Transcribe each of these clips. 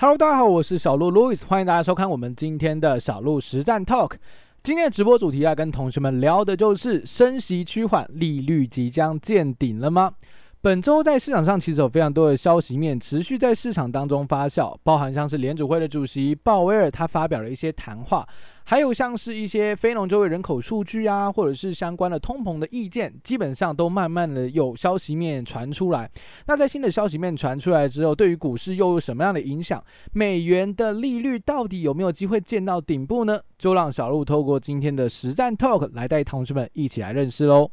Hello，大家好，我是小鹿 Louis，欢迎大家收看我们今天的小鹿实战 Talk。今天的直播主题啊跟同学们聊的就是升息趋缓，利率即将见顶了吗？本周在市场上其实有非常多的消息面持续在市场当中发酵，包含像是联储会的主席鲍威尔他发表了一些谈话，还有像是一些非农就业人口数据啊，或者是相关的通膨的意见，基本上都慢慢的有消息面传出来。那在新的消息面传出来之后，对于股市又有什么样的影响？美元的利率到底有没有机会见到顶部呢？就让小鹿透过今天的实战 Talk 来带同学们一起来认识喽。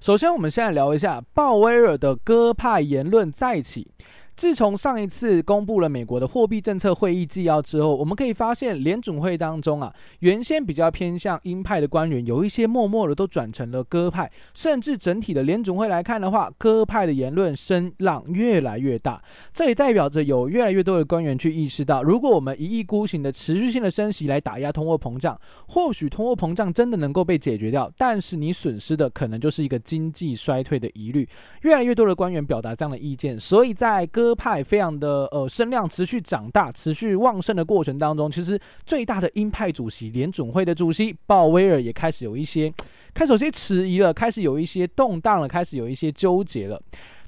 首先，我们先来聊一下鲍威尔的鸽派言论再起。自从上一次公布了美国的货币政策会议纪要之后，我们可以发现联准会当中啊，原先比较偏向鹰派的官员，有一些默默的都转成了鸽派，甚至整体的联准会来看的话，鸽派的言论声浪越来越大。这也代表着有越来越多的官员去意识到，如果我们一意孤行的持续性的升息来打压通货膨胀，或许通货膨胀真的能够被解决掉，但是你损失的可能就是一个经济衰退的疑虑。越来越多的官员表达这样的意见，所以在鸽鸽派非常的呃声量持续长大、持续旺盛的过程当中，其实最大的鹰派主席联总会的主席鲍威尔也开始有一些，开始有些迟疑了，开始有一些动荡了，开始有一些纠结了。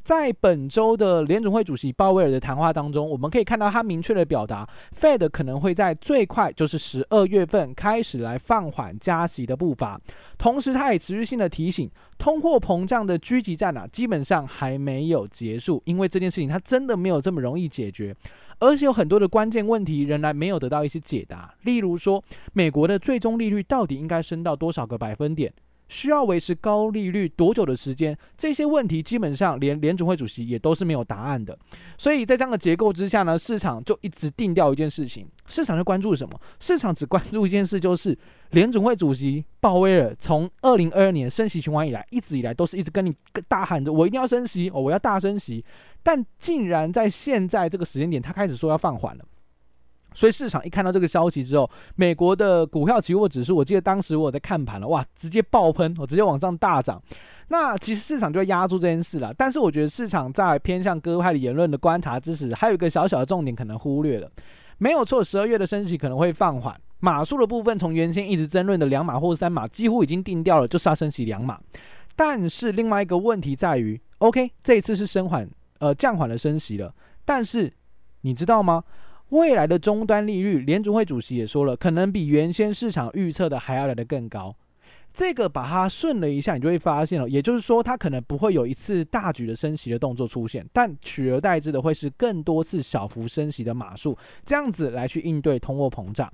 在本周的联准会主席鲍威尔的谈话当中，我们可以看到他明确的表达，Fed 可能会在最快就是十二月份开始来放缓加息的步伐。同时，他也持续性的提醒，通货膨胀的狙击战啊，基本上还没有结束，因为这件事情它真的没有这么容易解决，而且有很多的关键问题仍然没有得到一些解答。例如说，美国的最终利率到底应该升到多少个百分点？需要维持高利率多久的时间？这些问题基本上连联准会主席也都是没有答案的。所以在这样的结构之下呢，市场就一直定调一件事情。市场就关注什么？市场只关注一件事，就是联准会主席鲍威尔从二零二二年升息循环以来，一直以来都是一直跟你大喊着我一定要升息哦，我要大升息。但竟然在现在这个时间点，他开始说要放缓了。所以市场一看到这个消息之后，美国的股票期货指数，我记得当时我在看盘了，哇，直接爆喷，我直接往上大涨。那其实市场就会压住这件事了。但是我觉得市场在偏向鸽派的言论的观察之时，还有一个小小的重点可能忽略了。没有错，十二月的升息可能会放缓，码数的部分从原先一直争论的两码或三码，几乎已经定掉了，就是要升息两码。但是另外一个问题在于，OK，这一次是升缓，呃，降缓了升息了，但是你知道吗？未来的终端利率，联储会主席也说了，可能比原先市场预测的还要来得更高。这个把它顺了一下，你就会发现了，也就是说，它可能不会有一次大举的升息的动作出现，但取而代之的会是更多次小幅升息的码数，这样子来去应对通货膨胀。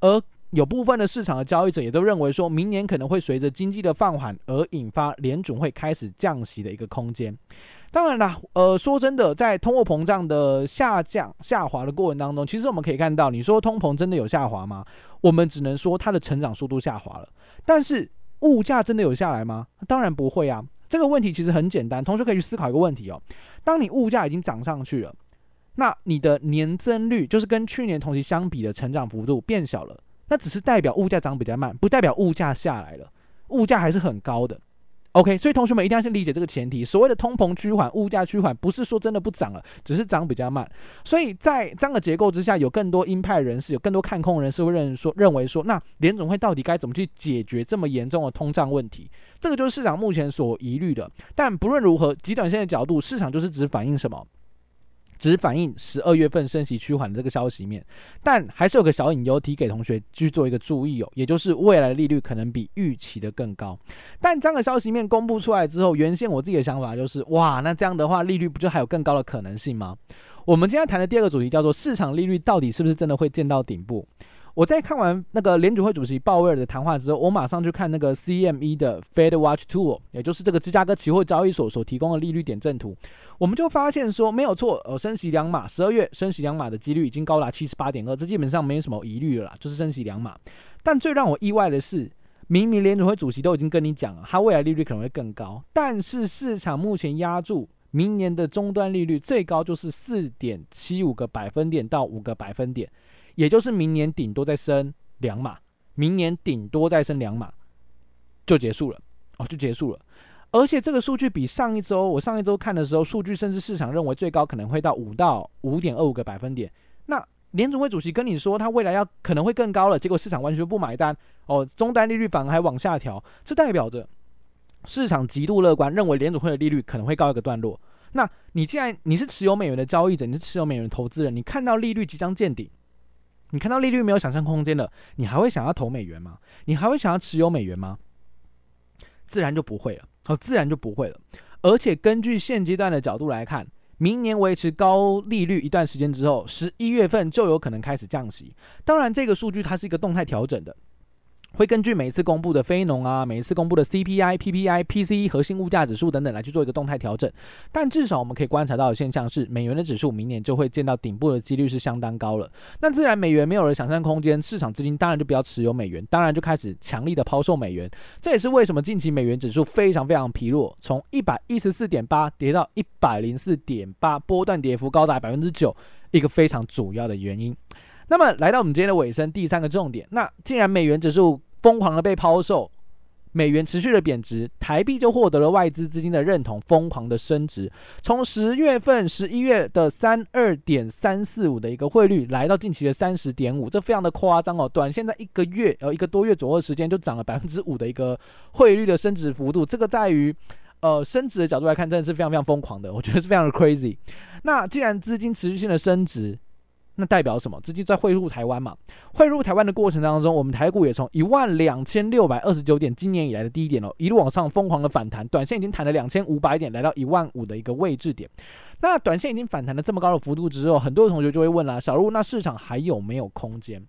而有部分的市场的交易者也都认为，说明年可能会随着经济的放缓而引发联准会开始降息的一个空间。当然啦，呃，说真的，在通货膨胀的下降、下滑的过程当中，其实我们可以看到，你说通膨真的有下滑吗？我们只能说它的成长速度下滑了。但是物价真的有下来吗？当然不会啊。这个问题其实很简单，同学可以去思考一个问题哦。当你物价已经涨上去了，那你的年增率，就是跟去年同期相比的成长幅度变小了，那只是代表物价涨比较慢，不代表物价下来了，物价还是很高的。OK，所以同学们一定要先理解这个前提。所谓的通膨趋缓、物价趋缓，不是说真的不涨了，只是涨比较慢。所以在这样的结构之下，有更多鹰派人士，有更多看空人士会认说，认为说，那联总会到底该怎么去解决这么严重的通胀问题？这个就是市场目前所疑虑的。但不论如何，极短线的角度，市场就是只反映什么？只反映十二月份升息趋缓的这个消息面，但还是有个小隐忧提给同学去做一个注意哦，也就是未来的利率可能比预期的更高。但这样的消息面公布出来之后，原先我自己的想法就是，哇，那这样的话利率不就还有更高的可能性吗？我们今天谈的第二个主题叫做市场利率到底是不是真的会见到顶部？我在看完那个联储会主席鲍威尔的谈话之后，我马上去看那个 CME 的 Fed Watch Tool，也就是这个芝加哥期货交易所所提供的利率点阵图，我们就发现说没有错，呃，升息两码，十二月升息两码的几率已经高达七十八点二，这基本上没什么疑虑了啦，就是升息两码。但最让我意外的是，明明联储会主席都已经跟你讲了，他未来利率可能会更高，但是市场目前压住明年的终端利率最高就是四点七五个百分点到五个百分点。也就是明年顶多再升两码，明年顶多再升两码就结束了哦，就结束了。而且这个数据比上一周，我上一周看的时候，数据甚至市场认为最高可能会到五到五点二五个百分点，那联总会主席跟你说他未来要可能会更高了，结果市场完全不买单哦，终端利率反而还往下调，这代表着市场极度乐观，认为联储会的利率可能会告一个段落。那你既然你是持有美元的交易者，你是持有美元的投资人，你看到利率即将见顶，你看到利率没有想象空间了，你还会想要投美元吗？你还会想要持有美元吗？自然就不会了，哦，自然就不会了。而且根据现阶段的角度来看，明年维持高利率一段时间之后，十一月份就有可能开始降息。当然，这个数据它是一个动态调整的。会根据每一次公布的非农啊，每一次公布的 CPI、PPI、PCE 核心物价指数等等来去做一个动态调整，但至少我们可以观察到的现象是，美元的指数明年就会见到顶部的几率是相当高了。那自然美元没有了想象空间，市场资金当然就不要持有美元，当然就开始强力的抛售美元。这也是为什么近期美元指数非常非常疲弱，从一百一十四点八跌到一百零四点八，波段跌幅高达百分之九，一个非常主要的原因。那么来到我们今天的尾声，第三个重点，那既然美元指数疯狂的被抛售，美元持续的贬值，台币就获得了外资资金的认同，疯狂的升值。从十月份、十一月的三二点三四五的一个汇率，来到近期的三十点五，这非常的夸张哦。短线在一个月，呃，一个多月左右的时间就涨了百分之五的一个汇率的升值幅度，这个在于呃升值的角度来看，真的是非常非常疯狂的，我觉得是非常的 crazy。那既然资金持续性的升值，那代表什么？资金在汇入台湾嘛？汇入台湾的过程当中，我们台股也从一万两千六百二十九点，今年以来的低点哦，一路往上疯狂的反弹，短线已经弹了两千五百点，来到一万五的一个位置点。那短线已经反弹了这么高的幅度之后，很多同学就会问了：小陆，那市场还有没有空间？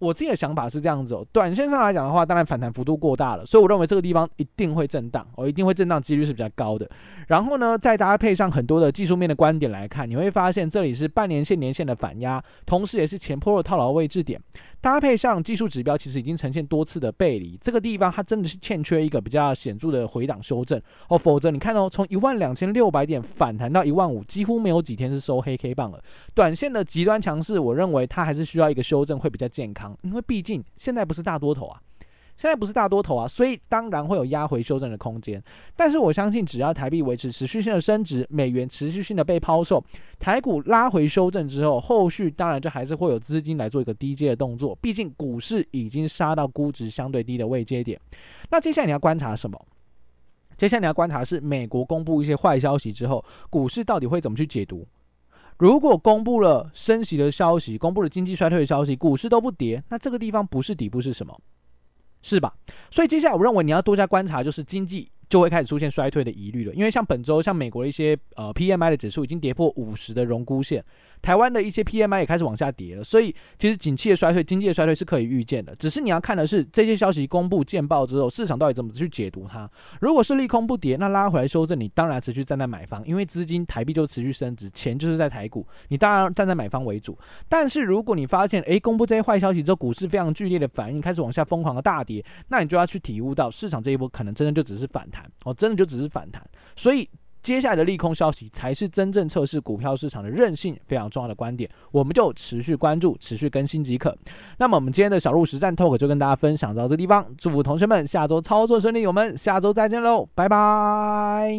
我自己的想法是这样子哦，短线上来讲的话，当然反弹幅度过大了，所以我认为这个地方一定会震荡，哦，一定会震荡几率是比较高的。然后呢，再搭配上很多的技术面的观点来看，你会发现这里是半年线、年线的反压，同时也是前波的套牢位置点。搭配上技术指标，其实已经呈现多次的背离，这个地方它真的是欠缺一个比较显著的回档修正哦，否则你看哦，从一万两千六百点反弹到一万五，几乎没有几天是收黑 K 棒了。短线的极端强势，我认为它还是需要一个修正会比较健康，因为毕竟现在不是大多头啊。现在不是大多头啊，所以当然会有压回修正的空间。但是我相信，只要台币维持持续性的升值，美元持续性的被抛售，台股拉回修正之后，后续当然就还是会有资金来做一个低阶的动作。毕竟股市已经杀到估值相对低的位阶点。那接下来你要观察什么？接下来你要观察是美国公布一些坏消息之后，股市到底会怎么去解读？如果公布了升息的消息，公布了经济衰退的消息，股市都不跌，那这个地方不是底部是什么？是吧？所以接下来我认为你要多加观察，就是经济就会开始出现衰退的疑虑了。因为像本周，像美国的一些呃 PMI 的指数已经跌破五十的荣枯线。台湾的一些 PMI 也开始往下跌了，所以其实景气的衰退、经济的衰退是可以预见的。只是你要看的是这些消息公布、见报之后，市场到底怎么去解读它。如果是利空不跌，那拉回来修正，你当然持续站在买方，因为资金台币就持续升值，钱就是在台股，你当然站在买方为主。但是如果你发现，诶，公布这些坏消息之后，股市非常剧烈的反应，开始往下疯狂的大跌，那你就要去体悟到，市场这一波可能真的就只是反弹哦，真的就只是反弹。所以。接下来的利空消息才是真正测试股票市场的韧性非常重要的观点，我们就持续关注、持续更新即可。那么我们今天的小路实战 Talk 就跟大家分享到这地方，祝福同学们下周操作顺利，我们下周再见喽，拜拜。